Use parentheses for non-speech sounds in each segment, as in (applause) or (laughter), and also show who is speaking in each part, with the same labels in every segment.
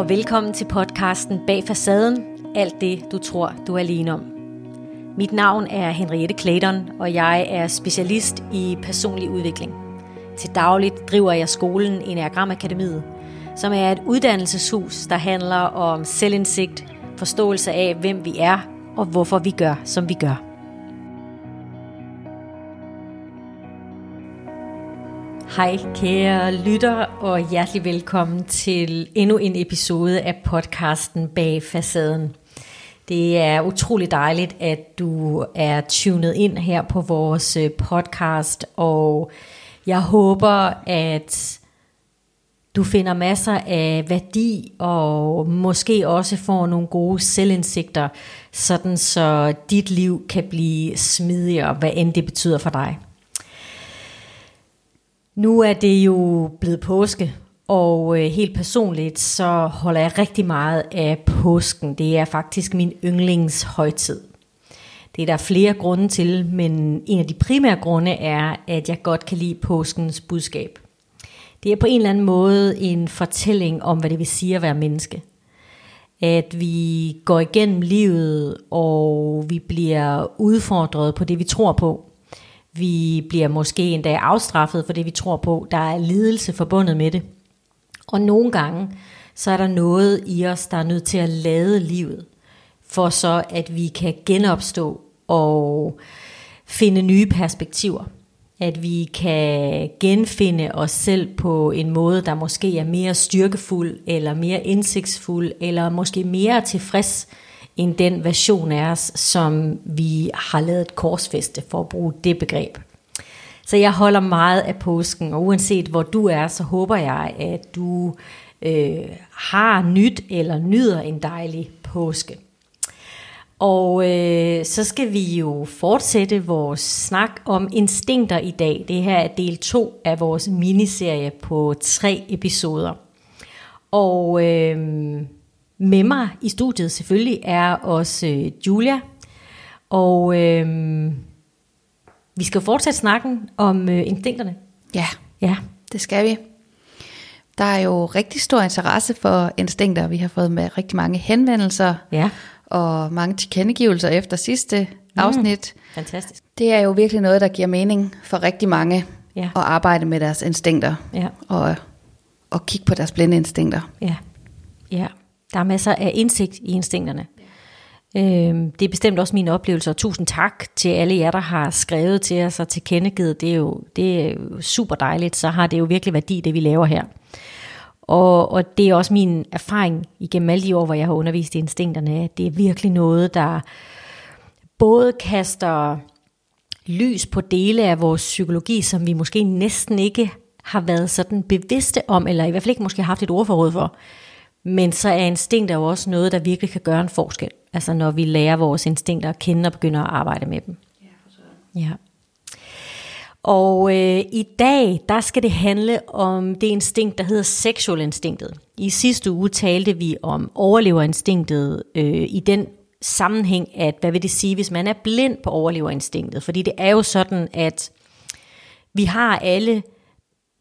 Speaker 1: og velkommen til podcasten Bag Facaden, alt det du tror du er alene om. Mit navn er Henriette Clayton, og jeg er specialist i personlig udvikling. Til dagligt driver jeg skolen Enneagram Akademiet, som er et uddannelseshus, der handler om selvindsigt, forståelse af, hvem vi er og hvorfor vi gør, som vi gør. Hej kære lytter og hjertelig velkommen til endnu en episode af podcasten Bag Facaden. Det er utrolig dejligt, at du er tunet ind her på vores øh, podcast, og jeg håber, at du finder masser af værdi og måske også får nogle gode selvindsigter, sådan så dit liv kan blive smidigere, hvad end det betyder for dig. Nu er det jo blevet påske, og øh, helt personligt så holder jeg rigtig meget af påsken. Det er faktisk min yndlingshøjtid. Det er der flere grunde til, men en af de primære grunde er, at jeg godt kan lide påskens budskab. Det er på en eller anden måde en fortælling om, hvad det vil sige at være menneske. At vi går igennem livet, og vi bliver udfordret på det, vi tror på. Vi bliver måske endda afstraffet for det, vi tror på. Der er lidelse forbundet med det. Og nogle gange, så er der noget i os, der er nødt til at lade livet, for så at vi kan genopstå og finde nye perspektiver. At vi kan genfinde os selv på en måde, der måske er mere styrkefuld, eller mere indsigtsfuld, eller måske mere tilfreds end den version af os, som vi har lavet et korsfeste for at bruge det begreb. Så jeg holder meget af påsken, og uanset hvor du er, så håber jeg, at du øh, har nyt eller nyder en dejlig påske. Og øh, så skal vi jo fortsætte vores snak om instinkter i dag. Det her er del 2 af vores miniserie på tre episoder. Og øh, med mig i studiet selvfølgelig er også øh, Julia. Og øh, vi skal fortsætte snakken om øh, instinkterne.
Speaker 2: Ja, ja, det skal vi. Der er jo rigtig stor interesse for instinkter. Vi har fået med rigtig mange henvendelser ja. og mange tilkendegivelser efter sidste mm, afsnit.
Speaker 1: Fantastisk.
Speaker 2: Det er jo virkelig noget, der giver mening for rigtig mange ja. at arbejde med deres instinkter ja. og, og kigge på deres blinde instinkter.
Speaker 1: Ja, ja. Der er masser af indsigt i instinkterne. Øhm, det er bestemt også min oplevelse, og tusind tak til alle jer, der har skrevet til os og tilkendegivet. Det er jo, det er jo super dejligt, så har det jo virkelig værdi, det vi laver her. Og, og det er også min erfaring igennem alle de år, hvor jeg har undervist i instinkterne, at det er virkelig noget, der både kaster lys på dele af vores psykologi, som vi måske næsten ikke har været sådan bevidste om, eller i hvert fald ikke måske har haft et ordforråd for. Men så er instinkter jo også noget, der virkelig kan gøre en forskel. Altså når vi lærer vores instinkter at kende og begynder at arbejde med dem. Ja, for ja. Og øh, i dag, der skal det handle om det instinkt, der hedder sexual instinktet. I sidste uge talte vi om overleverinstinktet øh, i den sammenhæng, at hvad vil det sige, hvis man er blind på overleverinstinktet? Fordi det er jo sådan, at vi har alle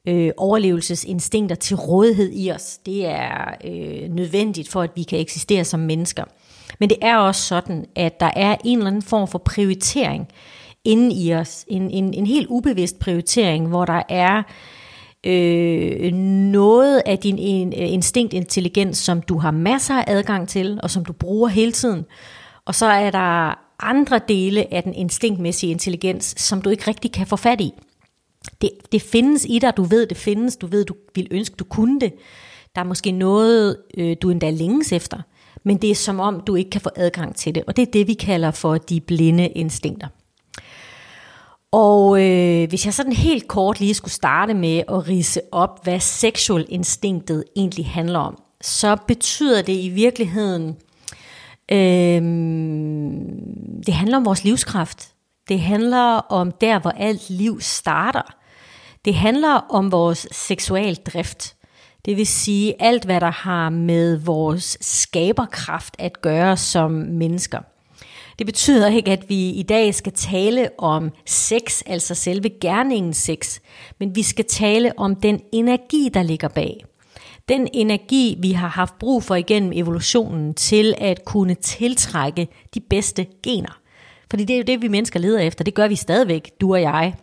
Speaker 1: øh, overlevelsesinstinkter til rådighed i os. Det er øh, nødvendigt for, at vi kan eksistere som mennesker. Men det er også sådan, at der er en eller anden form for prioritering inden i os. En, en, en helt ubevidst prioritering, hvor der er øh, noget af din en, øh, instinktintelligens, som du har masser af adgang til, og som du bruger hele tiden. Og så er der andre dele af den instinktmæssige intelligens, som du ikke rigtig kan få fat i. Det, det findes i dig, du ved, det findes, du ved, du vil ønske, du kunne det. Der er måske noget, øh, du endda længes efter, men det er som om, du ikke kan få adgang til det, og det er det, vi kalder for de blinde instinkter. Og øh, hvis jeg sådan helt kort lige skulle starte med at rise op, hvad sexual instinktet egentlig handler om, så betyder det i virkeligheden, øh, det handler om vores livskraft. Det handler om der, hvor alt liv starter. Det handler om vores seksualdrift. Det vil sige alt, hvad der har med vores skaberkraft at gøre som mennesker. Det betyder ikke, at vi i dag skal tale om sex, altså selve gerningen sex, men vi skal tale om den energi, der ligger bag. den energi, vi har haft brug for igennem evolutionen til at kunne tiltrække de bedste gener. Fordi det er jo det, vi mennesker leder efter. Det gør vi stadigvæk, du og jeg.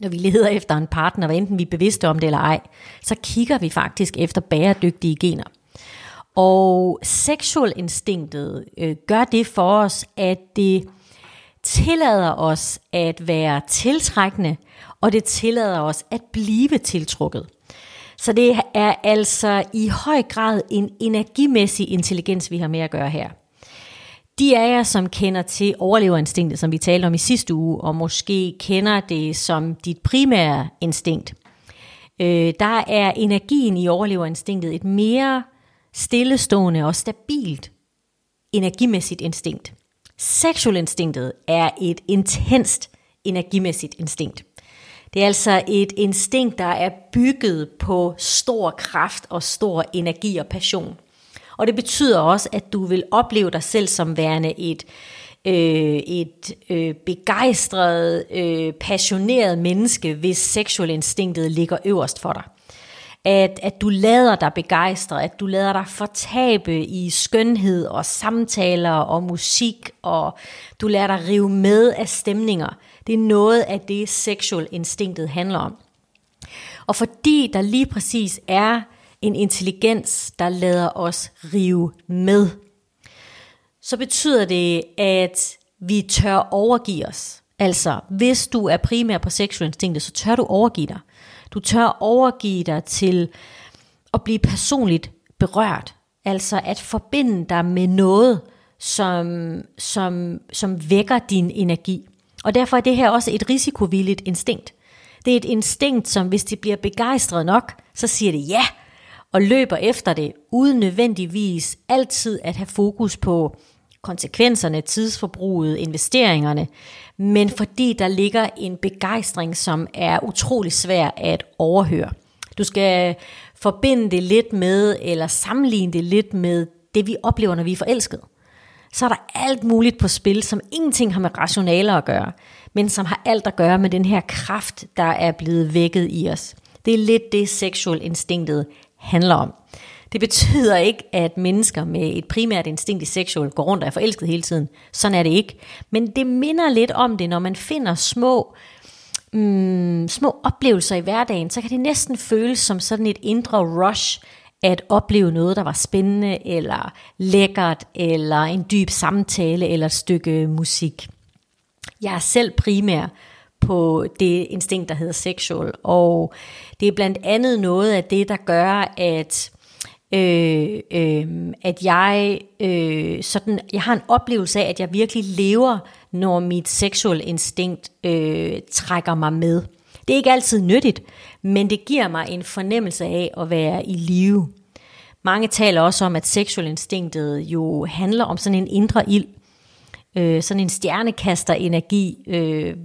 Speaker 1: Når vi leder efter en partner, hvad enten vi er bevidste om det eller ej, så kigger vi faktisk efter bæredygtige gener. Og sexual instinktet øh, gør det for os, at det tillader os at være tiltrækkende, og det tillader os at blive tiltrukket. Så det er altså i høj grad en energimæssig intelligens, vi har med at gøre her. De af jer, som kender til overleverinstinktet, som vi talte om i sidste uge, og måske kender det som dit primære instinkt, øh, der er energien i overleverinstinktet et mere stillestående og stabilt energimæssigt instinkt. Sexual instinktet er et intenst energimæssigt instinkt. Det er altså et instinkt, der er bygget på stor kraft og stor energi og passion. Og det betyder også, at du vil opleve dig selv som værende et, øh, et øh, begejstret, øh, passioneret menneske, hvis sexual instinktet ligger øverst for dig. At, at du lader dig begejstre, at du lader dig fortabe i skønhed og samtaler og musik, og du lader dig rive med af stemninger. Det er noget af det, sexual instinktet handler om. Og fordi der lige præcis er en intelligens, der lader os rive med, så betyder det, at vi tør overgive os. Altså, hvis du er primær på sexual instinktet, så tør du overgive dig. Du tør overgive dig til at blive personligt berørt. Altså at forbinde dig med noget, som, som, som vækker din energi. Og derfor er det her også et risikovilligt instinkt. Det er et instinkt, som hvis det bliver begejstret nok, så siger det ja, og løber efter det, uden nødvendigvis altid at have fokus på konsekvenserne, tidsforbruget, investeringerne, men fordi der ligger en begejstring, som er utrolig svær at overhøre. Du skal forbinde det lidt med, eller sammenligne det lidt med det, vi oplever, når vi er forelskede. Så er der alt muligt på spil, som ingenting har med rationaler at gøre, men som har alt at gøre med den her kraft, der er blevet vækket i os. Det er lidt det, sexual instinktet handler om. Det betyder ikke, at mennesker med et primært instinkt i sexual går rundt og er forelsket hele tiden. Sådan er det ikke. Men det minder lidt om det, når man finder små, mm, små oplevelser i hverdagen, så kan det næsten føles som sådan et indre rush at opleve noget, der var spændende, eller lækkert, eller en dyb samtale, eller et stykke musik. Jeg er selv primær på det instinkt, der hedder sexual, og det er blandt andet noget af det, der gør, at øh, øh, at jeg øh, sådan, jeg har en oplevelse af, at jeg virkelig lever, når mit sexual instinkt øh, trækker mig med. Det er ikke altid nyttigt, men det giver mig en fornemmelse af at være i live. Mange taler også om, at sexual instinktet jo handler om sådan en indre ild, øh, sådan en stjernekaster energi, øh,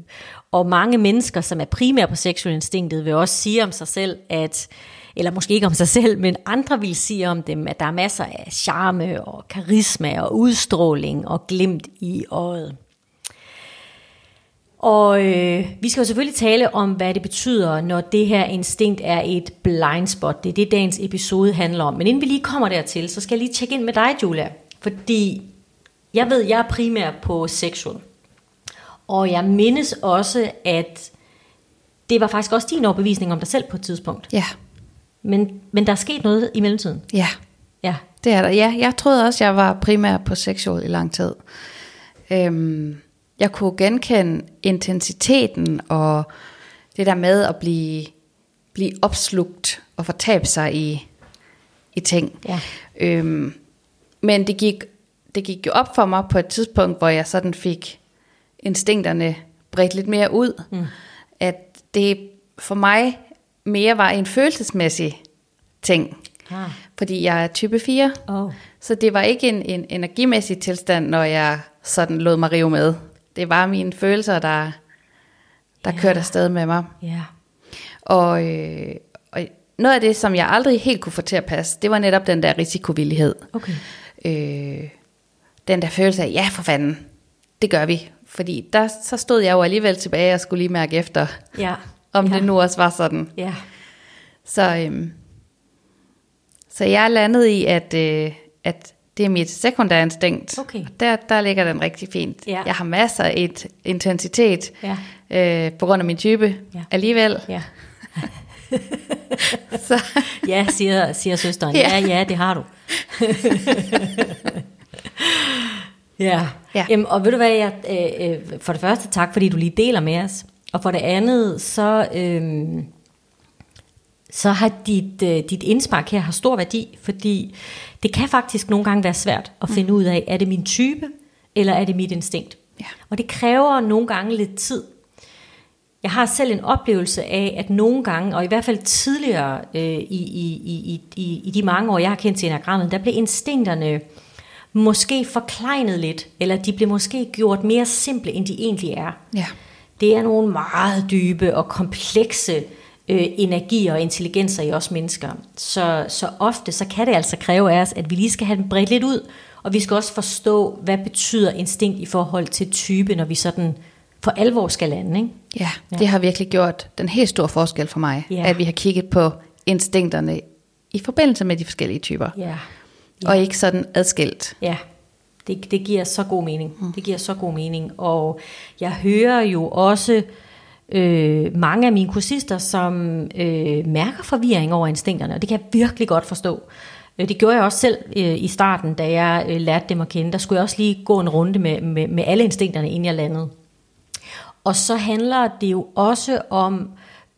Speaker 1: og mange mennesker, som er primært på sexual instinktet, vil også sige om sig selv, at eller måske ikke om sig selv, men andre vil sige om dem, at der er masser af charme og karisma og udstråling og glimt i øjet. Og øh, vi skal jo selvfølgelig tale om, hvad det betyder, når det her instinkt er et blind spot. Det er det, dagens episode handler om. Men inden vi lige kommer dertil, så skal jeg lige tjekke ind med dig, Julia. Fordi jeg ved, jeg er primær på sexual. Og jeg mindes også, at det var faktisk også din overbevisning om dig selv på et tidspunkt.
Speaker 2: Ja.
Speaker 1: Men, men der er sket noget i mellemtiden.
Speaker 2: Ja.
Speaker 1: Ja.
Speaker 2: Det er der. Ja, jeg troede også, jeg var primær på sexual i lang tid. Øhm, jeg kunne genkende intensiteten og det der med at blive, blive opslugt og fortabe sig i, i ting.
Speaker 1: Ja.
Speaker 2: Øhm, men det gik, det gik jo op for mig på et tidspunkt, hvor jeg sådan fik instinkterne bredt lidt mere ud. Mm. At det for mig mere var en følelsesmæssig ting. Ah. Fordi jeg er type 4. Oh. Så det var ikke en, en energimæssig tilstand, når jeg sådan lod mig rive med. Det var mine følelser, der, der yeah. kørte afsted med mig.
Speaker 1: Yeah.
Speaker 2: Og, øh, og noget af det, som jeg aldrig helt kunne få til at passe, det var netop den der risikovillighed.
Speaker 1: Okay.
Speaker 2: Øh, den der følelse af, ja for fanden, det gør vi. Fordi der, så stod jeg jo alligevel tilbage og skulle lige mærke efter,
Speaker 1: ja.
Speaker 2: om
Speaker 1: ja.
Speaker 2: det nu også var sådan.
Speaker 1: Ja.
Speaker 2: Så, øhm, Så jeg er landet i, at, øh, at det er mit sekundære instinkt.
Speaker 1: Okay.
Speaker 2: Der, der ligger den rigtig fint.
Speaker 1: Ja.
Speaker 2: Jeg har masser af et intensitet
Speaker 1: Ja.
Speaker 2: øh, på grund af min type
Speaker 1: Ja.
Speaker 2: alligevel.
Speaker 1: Ja, (laughs)
Speaker 2: Så,
Speaker 1: ja siger, siger søsteren. Ja.
Speaker 2: ja,
Speaker 1: ja, det har du. (laughs) ja.
Speaker 2: Ja.
Speaker 1: Jamen, og ved du hvad, jeg, øh, øh, for det første tak, fordi du lige deler med os. Og for det andet, så, øh, så har dit, øh, dit indspark her har stor værdi, fordi det kan faktisk nogle gange være svært at finde ud af, er det min type, eller er det mit instinkt?
Speaker 2: Ja.
Speaker 1: Og det kræver nogle gange lidt tid. Jeg har selv en oplevelse af, at nogle gange, og i hvert fald tidligere øh, i, i, i, i, i de mange år, jeg har kendt til enagrammet, der blev instinkterne måske forkleinet lidt, eller de blev måske gjort mere simple, end de egentlig er.
Speaker 2: ja.
Speaker 1: Det er nogle meget dybe og komplekse øh, energier og intelligenser i os mennesker. Så, så ofte så kan det altså kræve af os, at vi lige skal have den bredt lidt ud, og vi skal også forstå, hvad betyder instinkt i forhold til type, når vi sådan for alvor skal lande. Ikke?
Speaker 2: Ja, det har virkelig gjort den helt store forskel for mig,
Speaker 1: Ja.
Speaker 2: at vi har kigget på instinkterne i forbindelse med de forskellige typer,
Speaker 1: Ja.
Speaker 2: Og ikke sådan adskilt.
Speaker 1: Ja, det, det giver så god mening. Mm. Det giver så god mening. Og jeg hører jo også øh, mange af mine kursister, som øh, mærker forvirring over instinkterne, og det kan jeg virkelig godt forstå. Øh, Det gjorde jeg også selv øh, i starten, da jeg øh, lærte dem at kende. Der skulle jeg også lige gå en runde med, med, med alle instinkterne, inden jeg landede. Og så handler det jo også om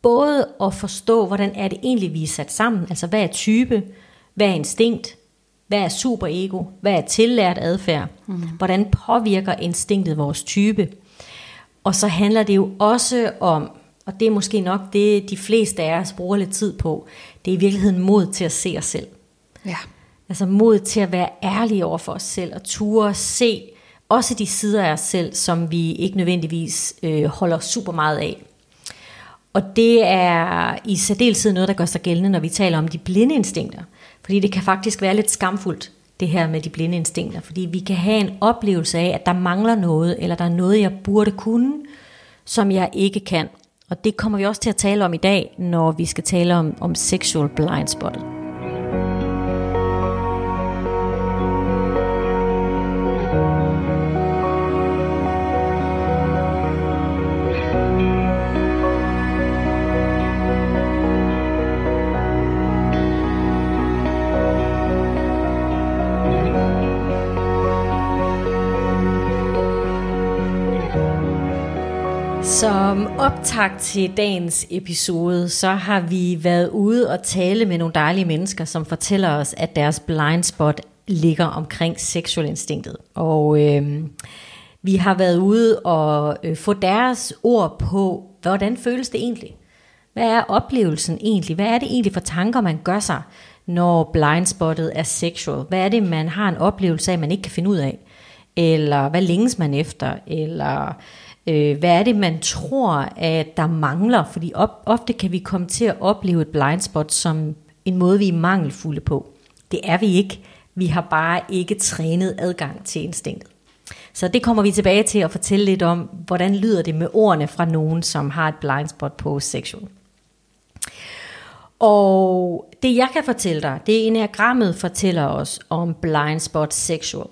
Speaker 1: både at forstå, hvordan er det egentlig, vi er sat sammen. Altså, hvad er type? Hvad er instinkt? Hvad er superego? Hvad er tillært adfærd? Mm. Hvordan påvirker instinktet vores type? Og så handler det jo også om, og det er måske nok det, de fleste af os bruger lidt tid på, det er i virkeligheden mod til at se os selv.
Speaker 2: Ja.
Speaker 1: Altså mod til at være ærlige over for os selv, og ture se også de sider af os selv, som vi ikke nødvendigvis øh, holder super meget af. Og det er i særdeleshed noget, der gør sig gældende, når vi taler om de blinde instinkter. Fordi det kan faktisk være lidt skamfuldt, det her med de blinde instinkter. Fordi vi kan have en oplevelse af, at der mangler noget, eller der er noget, jeg burde kunne, som jeg ikke kan. Og det kommer vi også til at tale om i dag, når vi skal tale om, om sexual blind Som optag til dagens episode, så har vi været ude og tale med nogle dejlige mennesker, som fortæller os, at deres blind spot ligger omkring seksualinstinktet. Og øh, vi har været ude og øh, få deres ord på, hvordan føles det egentlig? Hvad er oplevelsen egentlig? Hvad er det egentlig for tanker, man gør sig, når blindspottet er sexual? Hvad er det, man har en oplevelse af, man ikke kan finde ud af? Eller hvad længes man efter? Eller øh, hvad er det, man tror, at der mangler? Fordi op, ofte kan vi komme til at opleve et blindspot som en måde, vi er mangelfulde på. Det er vi ikke. Vi har bare ikke trænet adgang til instinktet. Så det kommer vi tilbage til at fortælle lidt om, hvordan lyder det med ordene fra nogen, som har et blindspot på sexual. Og det jeg kan fortælle dig, det enagrammet fortæller os om blind spot sexual.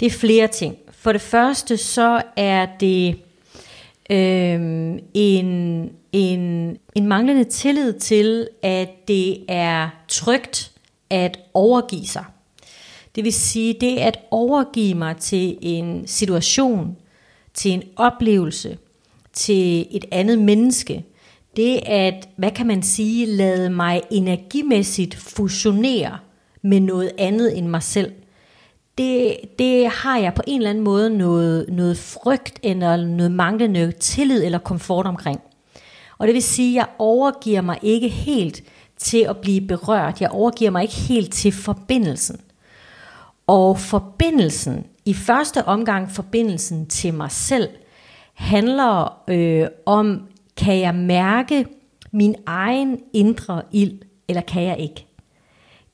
Speaker 1: Det er flere ting. For det første så er det øh, en, en, en manglende tillid til, at det er trygt at overgive sig. Det vil sige, det at overgive mig til en situation, til en oplevelse, til et andet menneske, det at, hvad kan man sige, lade mig energimæssigt fusionere med noget andet end mig selv, det, det har jeg på en eller anden måde noget, noget frygt eller noget manglende tillid eller komfort omkring. Og det vil sige, at jeg overgiver mig ikke helt til at blive berørt. Jeg overgiver mig ikke helt til forbindelsen. Og forbindelsen, i første omgang forbindelsen til mig selv, handler øh, om, kan jeg mærke min egen indre ild, eller kan jeg ikke?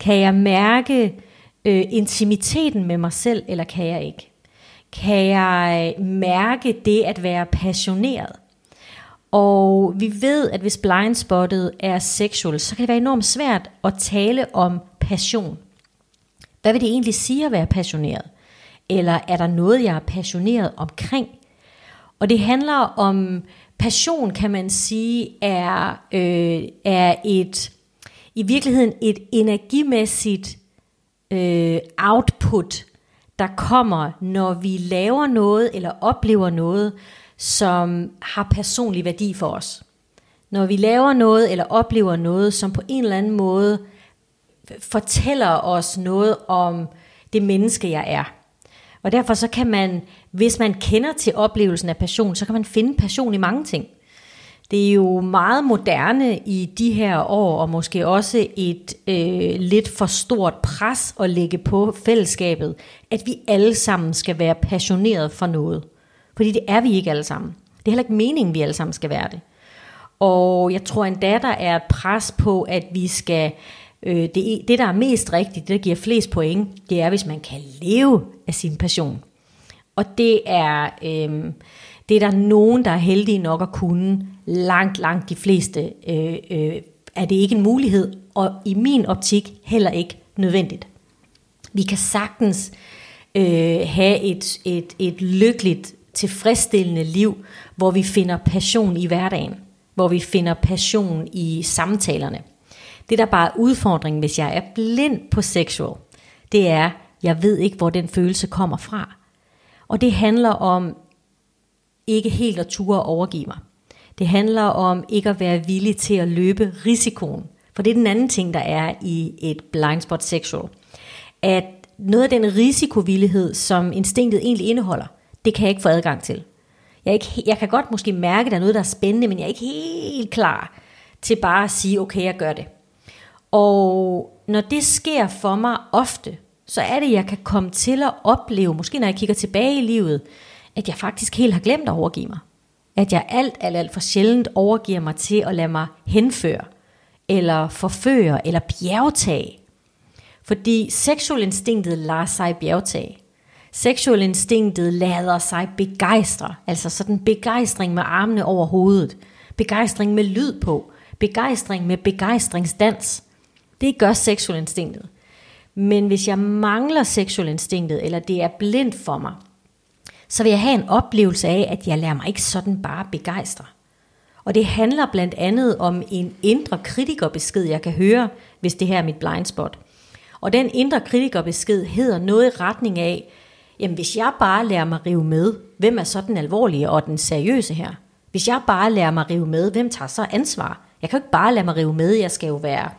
Speaker 1: Kan jeg mærke øh, intimiteten med mig selv, eller kan jeg ikke? Kan jeg øh, mærke det at være passioneret? Og vi ved, at hvis blindspottet er sexual, så kan det være enormt svært at tale om passion? Hvad vil det egentlig sige at være passioneret? Eller er der noget, jeg er passioneret omkring? Og det handler om, passion kan man sige, er, øh, er et, i virkeligheden et energimæssigt øh, output, der kommer, når vi laver noget eller oplever noget, som har personlig værdi for os. Når vi laver noget eller oplever noget, som på en eller anden måde fortæller os noget om det menneske, jeg er. Og derfor så kan man, hvis man kender til oplevelsen af passion, så kan man finde passion i mange ting. Det er jo meget moderne i de her år, og måske også et øh, lidt for stort pres at lægge på fællesskabet, at vi alle sammen skal være passioneret for noget. Fordi det er vi ikke alle sammen. Det er heller ikke meningen, vi alle sammen skal være det. Og jeg tror endda, der er et pres på, at vi skal... Øh, det, det, der er mest rigtigt, det der giver flest point, det er, hvis man kan leve af sin passion. Og det er, øh, det er der nogen, der er heldige nok at kunne. Langt, langt de fleste øh, øh, er det ikke en mulighed, og i min optik heller ikke nødvendigt. Vi kan sagtens øh, have et, et, et lykkeligt, tilfredsstillende liv, hvor vi finder passion i hverdagen, hvor vi finder passion i samtalerne. Det der bare er udfordringen, hvis jeg er blind på sexual, det er, jeg ved ikke, hvor den følelse kommer fra. Og det handler om ikke helt at ture og overgive mig. Det handler om ikke at være villig til at løbe risikoen. For det er den anden ting, der er i et blind spot sexual. At noget af den risikovillighed, som instinktet egentlig indeholder, det kan jeg ikke få adgang til. Jeg, er ikke, jeg kan godt måske mærke, at der er noget, der er spændende, men jeg er ikke helt klar til bare at sige, okay, jeg gør det. Og når det sker for mig ofte, så er det, jeg kan komme til at opleve, måske når jeg kigger tilbage i livet, at jeg faktisk helt har glemt at overgive mig. At jeg alt, alt, alt for sjældent overgiver mig til at lade mig henføre, eller forføre, eller bjergtage. Fordi seksualinstinktet lader sig bjergtage. Seksualinstinktet lader sig begejstre, altså sådan begejstring med armene over hovedet, begejstring med lyd på, begejstring med begejstringsdans. Det gør seksualinstinktet. Men hvis jeg mangler seksualinstinktet, eller det er blindt for mig, så vil jeg have en oplevelse af, at jeg lader mig ikke sådan bare begejstre. Og det handler blandt andet om en indre kritikerbesked, jeg kan høre, hvis det her er mit blind spot. Og den indre kritikerbesked hedder noget i retning af, jamen hvis jeg bare lærer mig rive med, hvem er så den alvorlige og den seriøse her? Hvis jeg bare lærer mig rive med, hvem tager så ansvar? Jeg kan jo ikke bare lade mig rive med, jeg skal jo være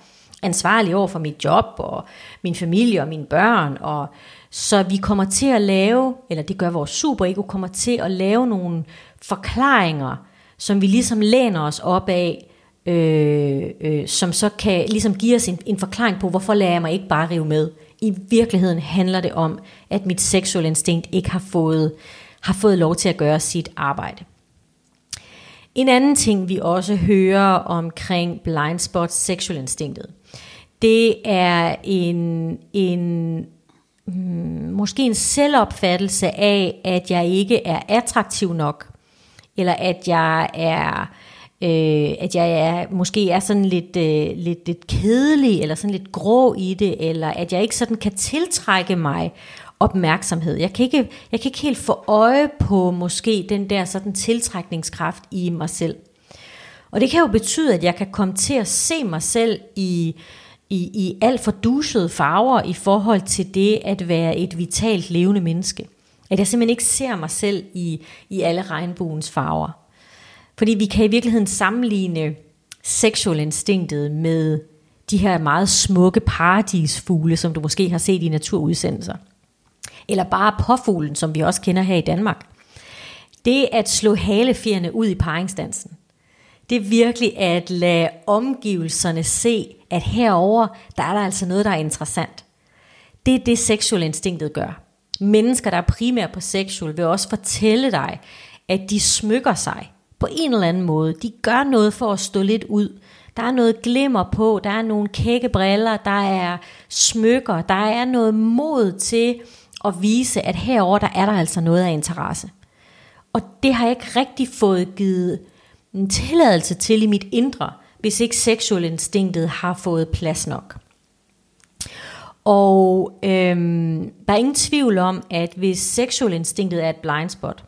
Speaker 1: ansvarlig over for mit job og min familie og mine børn. Og så vi kommer til at lave, eller det gør vores superego, kommer til at lave nogle forklaringer, som vi ligesom læner os op af, øh, øh, som så kan ligesom give os en, en forklaring på, hvorfor lader jeg mig ikke bare rive med. I virkeligheden handler det om, at mit seksuelle instinkt ikke har fået, har fået lov til at gøre sit arbejde. En anden ting, vi også hører omkring blind spot sexual instinktet, det er en, en mm, måske en selvopfattelse af, at jeg ikke er attraktiv nok, eller at jeg er øh, at jeg er, måske er sådan lidt, øh, lidt, lidt kedelig, eller sådan lidt grå i det, eller at jeg ikke sådan kan tiltrække mig opmærksomhed. Jeg kan ikke, jeg kan ikke helt få øje på måske den der sådan tiltrækningskraft i mig selv. Og det kan jo betyde, at jeg kan komme til at se mig selv i, i, i alt for dusede farver i forhold til det at være et vitalt levende menneske. At jeg simpelthen ikke ser mig selv i, i alle regnbuens farver. Fordi vi kan i virkeligheden sammenligne seksuel instinktet med de her meget smukke paradisfugle, som du måske har set i naturudsendelser. Eller bare påfuglen, som vi også kender her i Danmark. Det at slå halefjerne ud i paringsdansen, det er virkelig at lade omgivelserne se, at herover der er der altså noget, der er interessant. Det er det, seksuel instinktet gør. Mennesker, der er primært på seksuel, vil også fortælle dig, at de smykker sig på en eller anden måde. De gør noget for at stå lidt ud. Der er noget glimmer på, der er nogle kække briller, der er smykker, der er noget mod til at vise, at herover der er der altså noget af interesse. Og det har jeg ikke rigtig fået givet en tilladelse til i mit indre, hvis ikke seksuel instinktet har fået plads nok. Og øhm, der er ingen tvivl om, at hvis seksuel instinktet er et blind spot,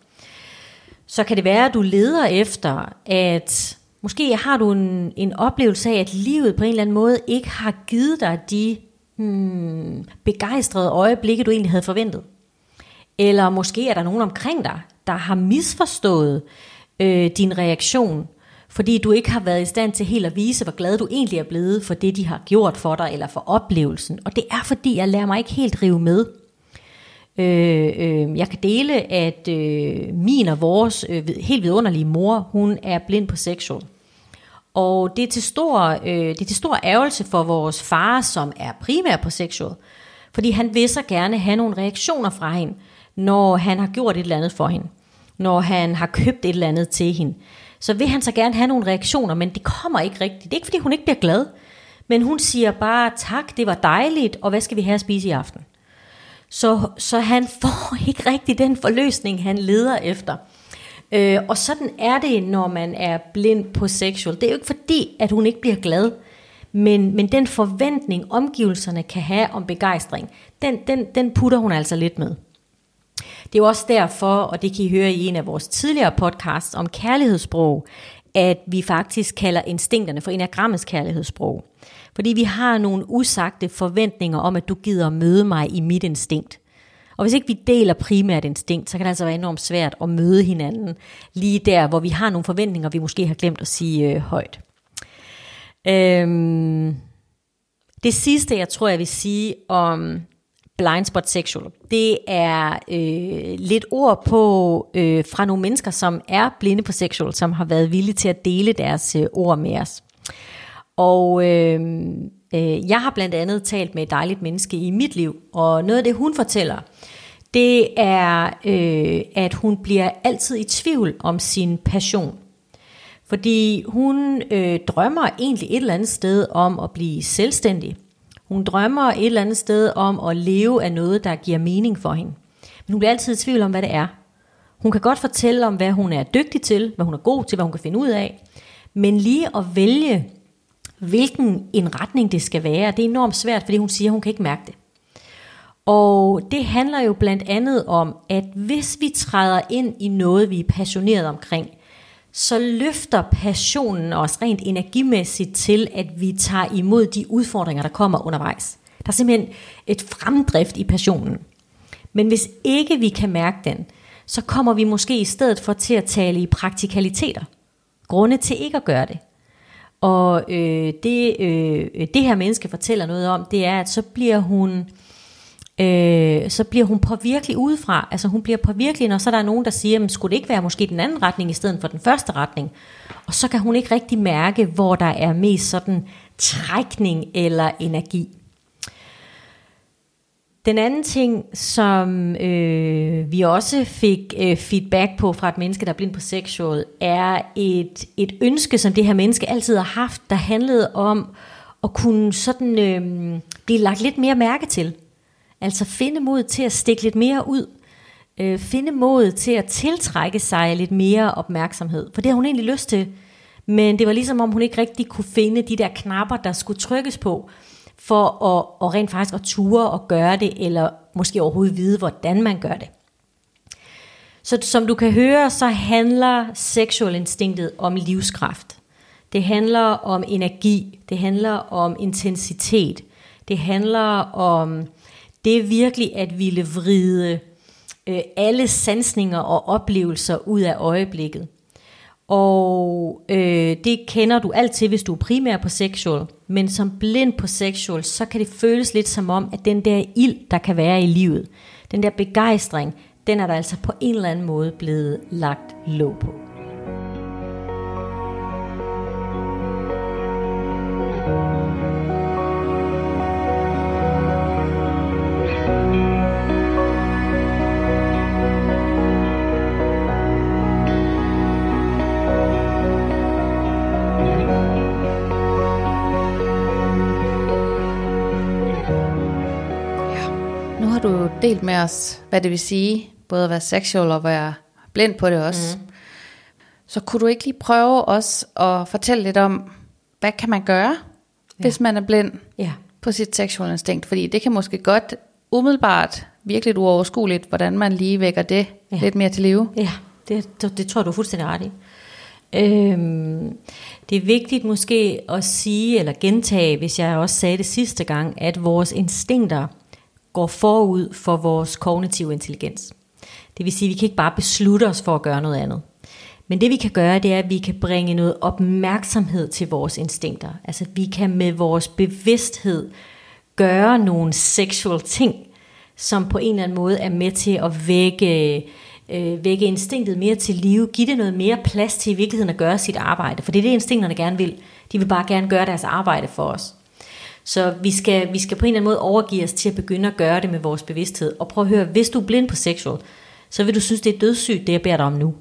Speaker 1: så kan det være, at du leder efter, at måske har du en, en oplevelse af, at livet på en eller anden måde ikke har givet dig de hmm, begejstrede øjeblikke, du egentlig havde forventet. Eller måske er der nogen omkring dig, der har misforstået øh, din reaktion, fordi du ikke har været i stand til helt at vise, hvor glad du egentlig er blevet for det, de har gjort for dig, eller for oplevelsen. Og det er fordi, jeg lærer mig ikke helt rive med. Øh, øh, jeg kan dele, at øh, min og vores øh, helt vidunderlige mor, hun er blind på sexual. Og det er, til stor, øh, det er til stor ærgelse for vores far, som er primær på sexual, Fordi han vil så gerne have nogle reaktioner fra hende, når han har gjort et eller andet for hende. Når han har købt et eller andet til hende. Så vil han så gerne have nogle reaktioner, men det kommer ikke rigtigt. Det er ikke, fordi hun ikke bliver glad. Men hun siger bare, tak, det var dejligt, og hvad skal vi have at spise i aften? Så, så han (laughs) får ikke rigtig den forløsning, han leder efter. Øh, og sådan er det, når man er blind på sexual. Det er jo ikke fordi, at hun ikke bliver glad, men, men den forventning, omgivelserne kan have om begejstring, den, den, den putter hun altså lidt med. Det er jo også derfor, og det kan I høre i en af vores tidligere podcasts om kærlighedssprog, at vi faktisk kalder instinkterne for enagrammets kærlighedssprog. Fordi vi har nogle usagte forventninger om, at du gider møde mig i mit instinkt. Og hvis ikke vi deler primært instinkt, så kan det altså være enormt svært at møde hinanden lige der, hvor vi har nogle forventninger, vi måske har glemt at sige øh, højt. Øhm, det sidste, jeg tror, jeg vil sige om blind spot sexual, det er øh, lidt ord på øh, fra nogle mennesker, som er blinde på sexual, som har været villige til at dele deres øh, ord med os. Og øh, øh, jeg har blandt andet talt med et dejligt menneske i mit liv, og noget af det, hun fortæller, det er, øh, at hun bliver altid i tvivl om sin passion. Fordi hun øh, drømmer egentlig et eller andet sted om at blive selvstændig. Hun drømmer et eller andet sted om at leve af noget, der giver mening for hende. Men hun bliver altid i tvivl om, hvad det er. Hun kan godt fortælle om, hvad hun er dygtig til, hvad hun er god til, hvad hun kan finde ud af. Men lige at vælge, hvilken en retning det skal være, det er enormt svært, fordi hun siger, at hun kan ikke mærke det. Og det handler jo blandt andet om, at hvis vi træder ind i noget, vi er passioneret omkring, så løfter passionen os rent energimæssigt til, at vi tager imod de udfordringer, der kommer undervejs. Der er simpelthen et fremdrift i passionen. Men hvis ikke vi kan mærke den, så kommer vi måske i stedet for til at tale i praktikaliteter. Grunde til ikke at gøre det. Og øh, det, øh, det her menneske fortæller noget om, det er, at så bliver hun øh, så bliver hun påvirkelig udefra. Altså hun bliver påvirkelig, når så der er nogen, der siger, men skulle det ikke være måske den anden retning i stedet for den første retning? Og så kan hun ikke rigtig mærke, hvor der er mest sådan trækning eller energi. Den anden ting, som øh, vi også fik øh, feedback på fra et menneske, der er blind på sexual, er et, et ønske, som det her menneske altid har haft, der handlede om at kunne sådan øh, blive lagt lidt mere mærke til. Altså finde mod til at stikke lidt mere ud. Øh, finde mod til at tiltrække sig lidt mere opmærksomhed. For det har hun egentlig lyst til. Men det var ligesom om hun ikke rigtig kunne finde de der knapper, der skulle trykkes på, for at, og rent faktisk at ture og gøre det, eller måske overhovedet vide, hvordan man gør det. Så som du kan høre, så handler seksuel instinktet om livskraft. Det handler om energi, det handler om intensitet, det handler om det er virkelig at ville vride øh, alle sansninger og oplevelser ud af øjeblikket. Og øh, det kender du altid, hvis du er primær på sexual. Men som blind på sexual, så kan det føles lidt som om, at den der ild, der kan være i livet, den der begejstring, den er der altså på en eller anden måde blevet lagt låg på.
Speaker 2: Delt med os, hvad det vil sige, både at være sexual og være blind på det også. Mm. Så kunne du ikke lige prøve os at fortælle lidt om, hvad kan man gøre, ja. hvis man er blind?
Speaker 1: Ja.
Speaker 2: på sit seksuelle instinkt, fordi det kan måske godt umiddelbart virkelig uoverskueligt, hvordan man lige vækker det ja. lidt mere til live.
Speaker 1: Ja, det, det, det tror du er fuldstændig ret i. Øhm, det er vigtigt måske at sige eller gentage, hvis jeg også sagde det sidste gang, at vores instinkter går forud for vores kognitive intelligens. Det vil sige, at vi kan ikke bare beslutte os for at gøre noget andet. Men det vi kan gøre, det er, at vi kan bringe noget opmærksomhed til vores instinkter. Altså vi kan med vores bevidsthed gøre nogle sexual ting, som på en eller anden måde er med til at vække, øh, vække instinktet mere til live, give det noget mere plads til i virkeligheden at gøre sit arbejde. For det er det, instinkterne gerne vil. De vil bare gerne gøre deres arbejde for os. Så vi skal, vi skal på en eller anden måde overgive os til at begynde at gøre det med vores bevidsthed. Og prøv at høre, hvis du er blind på sexual, så vil du synes, det er dødssygt, det jeg beder dig om nu.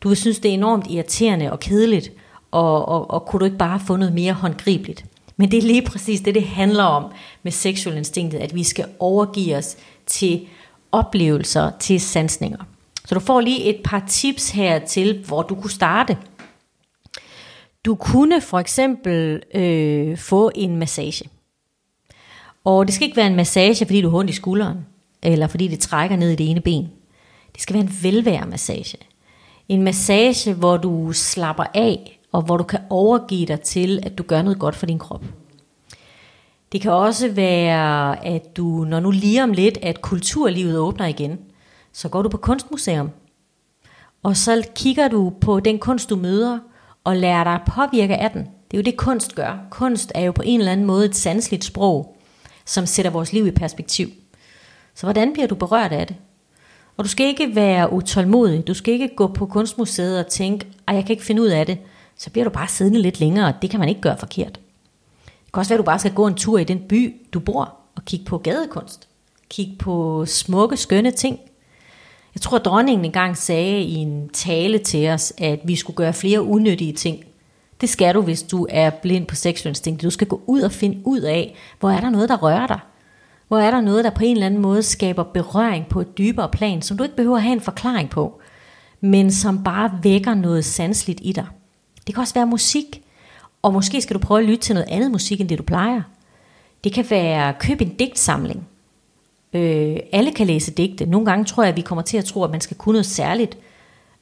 Speaker 1: Du vil synes, det er enormt irriterende og kedeligt, og, og, og kunne du ikke bare have noget mere håndgribeligt. Men det er lige præcis det, det handler om med sexual instinktet, at vi skal overgive os til oplevelser, til sansninger. Så du får lige et par tips her til, hvor du kunne starte. Du kunne for eksempel øh, få en massage. Og det skal ikke være en massage, fordi du har ondt i skulderen, eller fordi det trækker ned i det ene ben. Det skal være en velværemassage. En massage, hvor du slapper af, og hvor du kan overgive dig til, at du gør noget godt for din krop. Det kan også være, at du, når nu lige om lidt, at kulturlivet åbner igen, så går du på kunstmuseum, og så kigger du på den kunst, du møder, og lærer dig at påvirke af den. Det er jo det, kunst gør. Kunst er jo på en eller anden måde et sansligt sprog, som sætter vores liv i perspektiv. Så hvordan bliver du berørt af det? Og du skal ikke være utålmodig. Du skal ikke gå på kunstmuseet og tænke, at jeg kan ikke finde ud af det. Så bliver du bare siddende lidt længere, og det kan man ikke gøre forkert. Det kan også være, at du bare skal gå en tur i den by, du bor, og kigge på gadekunst. Kigge på smukke, skønne ting. Jeg tror, at dronningen engang sagde i en tale til os, at vi skulle gøre flere unyttige ting. Det skal du, hvis du er blind på seksualinstinkt. Du skal gå ud og finde ud af, hvor er der noget, der rører dig. Hvor er der noget, der på en eller anden måde skaber berøring på et dybere plan, som du ikke behøver at have en forklaring på, men som bare vækker noget sansligt i dig. Det kan også være musik, og måske skal du prøve at lytte til noget andet musik, end det du plejer. Det kan være køb en digtsamling. Øh, alle kan læse digte. Nogle gange tror jeg, at vi kommer til at tro, at man skal kunne noget særligt.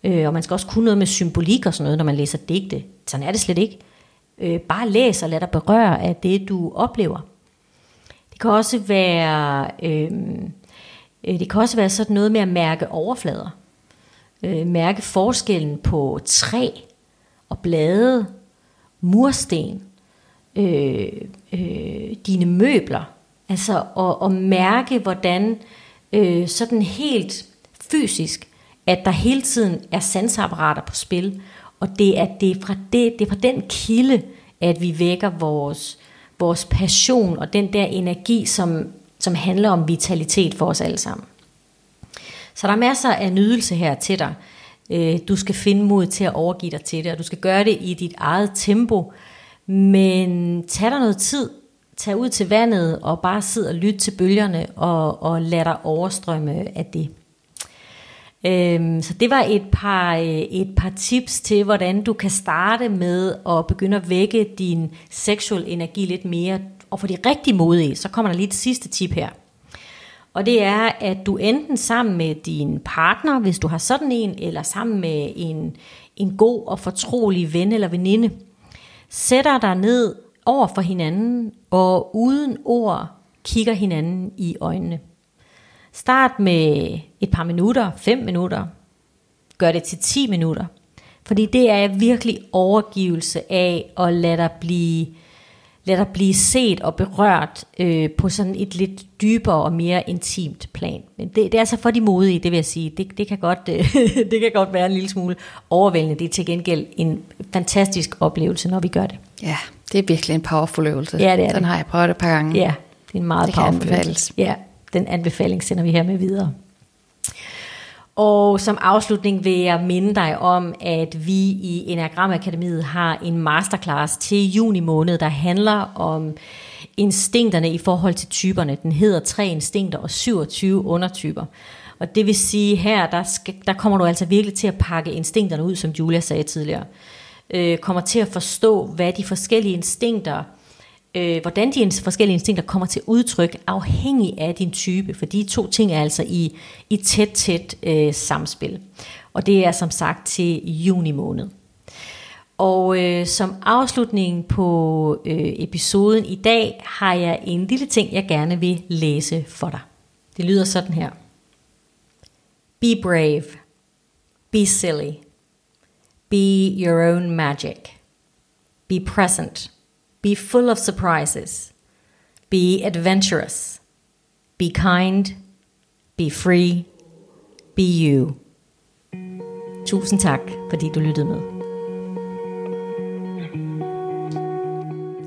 Speaker 1: Øh, og man skal også kunne noget med symbolik og sådan noget, når man læser digte. Sådan er det slet ikke. Øh, bare læs og lad dig berøre af det, du oplever. Det kan også være, øh, øh det kan også være sådan noget med at mærke overflader. Øh, mærke forskellen på træ og blade, mursten, øh, øh, dine møbler. Altså at, at mærke, hvordan øh, sådan helt fysisk, at der hele tiden er sansapparater på spil, og det er, det er, fra, det, det er fra den kilde, at vi vækker vores, vores passion og den der energi, som, som handler om vitalitet for os alle sammen. Så der er masser af nydelse her til dig. Øh, du skal finde mod til at overgive dig til det, og du skal gøre det i dit eget tempo. Men tag dig noget tid, tag ud til vandet og bare sid og lyt til bølgerne og, og lad dig overstrømme af det. Øhm, så det var et par, øh, et par tips til, hvordan du kan starte med at begynde at vække din seksuel energi lidt mere. Og for de rigtig modige, så kommer der lige et sidste tip her. Og det er, at du enten sammen med din partner, hvis du har sådan en, eller sammen med en, en god og fortrolig ven eller veninde, sætter dig ned over for hinanden, og uden ord kigger hinanden i øjnene. Start med et par minutter, 5 minutter. Gør det til 10 minutter. Fordi det er virkelig overgivelse af at lade dig blive, lade dig blive set og berørt øh, på sådan et lidt dybere og mere intimt plan. Men det, det er altså for de modige, det vil jeg sige. Det, det, kan godt, øh, (laughs) det kan godt være en lille smule overvældende. Det er til gengæld en fantastisk oplevelse, når vi gør det.
Speaker 2: Ja, det er virkelig en powerful øvelse.
Speaker 1: Ja, det er
Speaker 2: Den
Speaker 1: det.
Speaker 2: har jeg prøvet et par gange.
Speaker 1: Ja, det er en meget
Speaker 2: Det
Speaker 1: powerful øvelse. Ja, den anbefaling sender vi her med videre. Og som afslutning vil jeg minde dig om, at vi i Enagram Akademiet har en masterclass til juni måned, der handler om instinkterne i forhold til typerne. Den hedder 3 instinkter og 27 undertyper. Og det vil sige her, der, skal, der kommer du altså virkelig til at pakke instinkterne ud, som Julia sagde tidligere. Øh, kommer til at forstå, hvad de forskellige instinkter øh, hvordan de forskellige instinkter kommer til udtryk, afhængig af din type, for de to ting er altså i, i tæt, tæt øh, samspil. Og det er som sagt til juni måned. Og øh, som afslutning på øh, episoden i dag, har jeg en lille ting, jeg gerne vil læse for dig. Det lyder sådan her. Be brave. Be silly. Be your own magic. Be present. Be full of surprises. Be adventurous. Be kind. Be free. Be you. Tusind tak, fordi du lyttede med.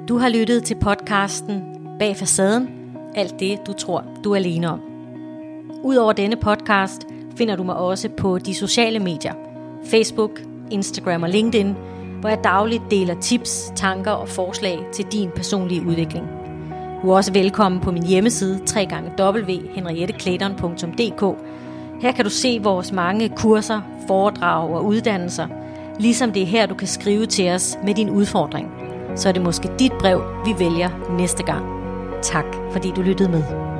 Speaker 1: Du har lyttet til podcasten Bag facaden. Alt det, du tror, du er alene om. Udover denne podcast finder du mig også på de sociale medier. Facebook, Instagram og LinkedIn, hvor jeg dagligt deler tips, tanker og forslag til din personlige udvikling. Du er også velkommen på min hjemmeside www.henrietteklæderen.dk. Her kan du se vores mange kurser, foredrag og uddannelser, ligesom det er her, du kan skrive til os med din udfordring. Så er det måske dit brev, vi vælger næste gang. Tak fordi du lyttede med.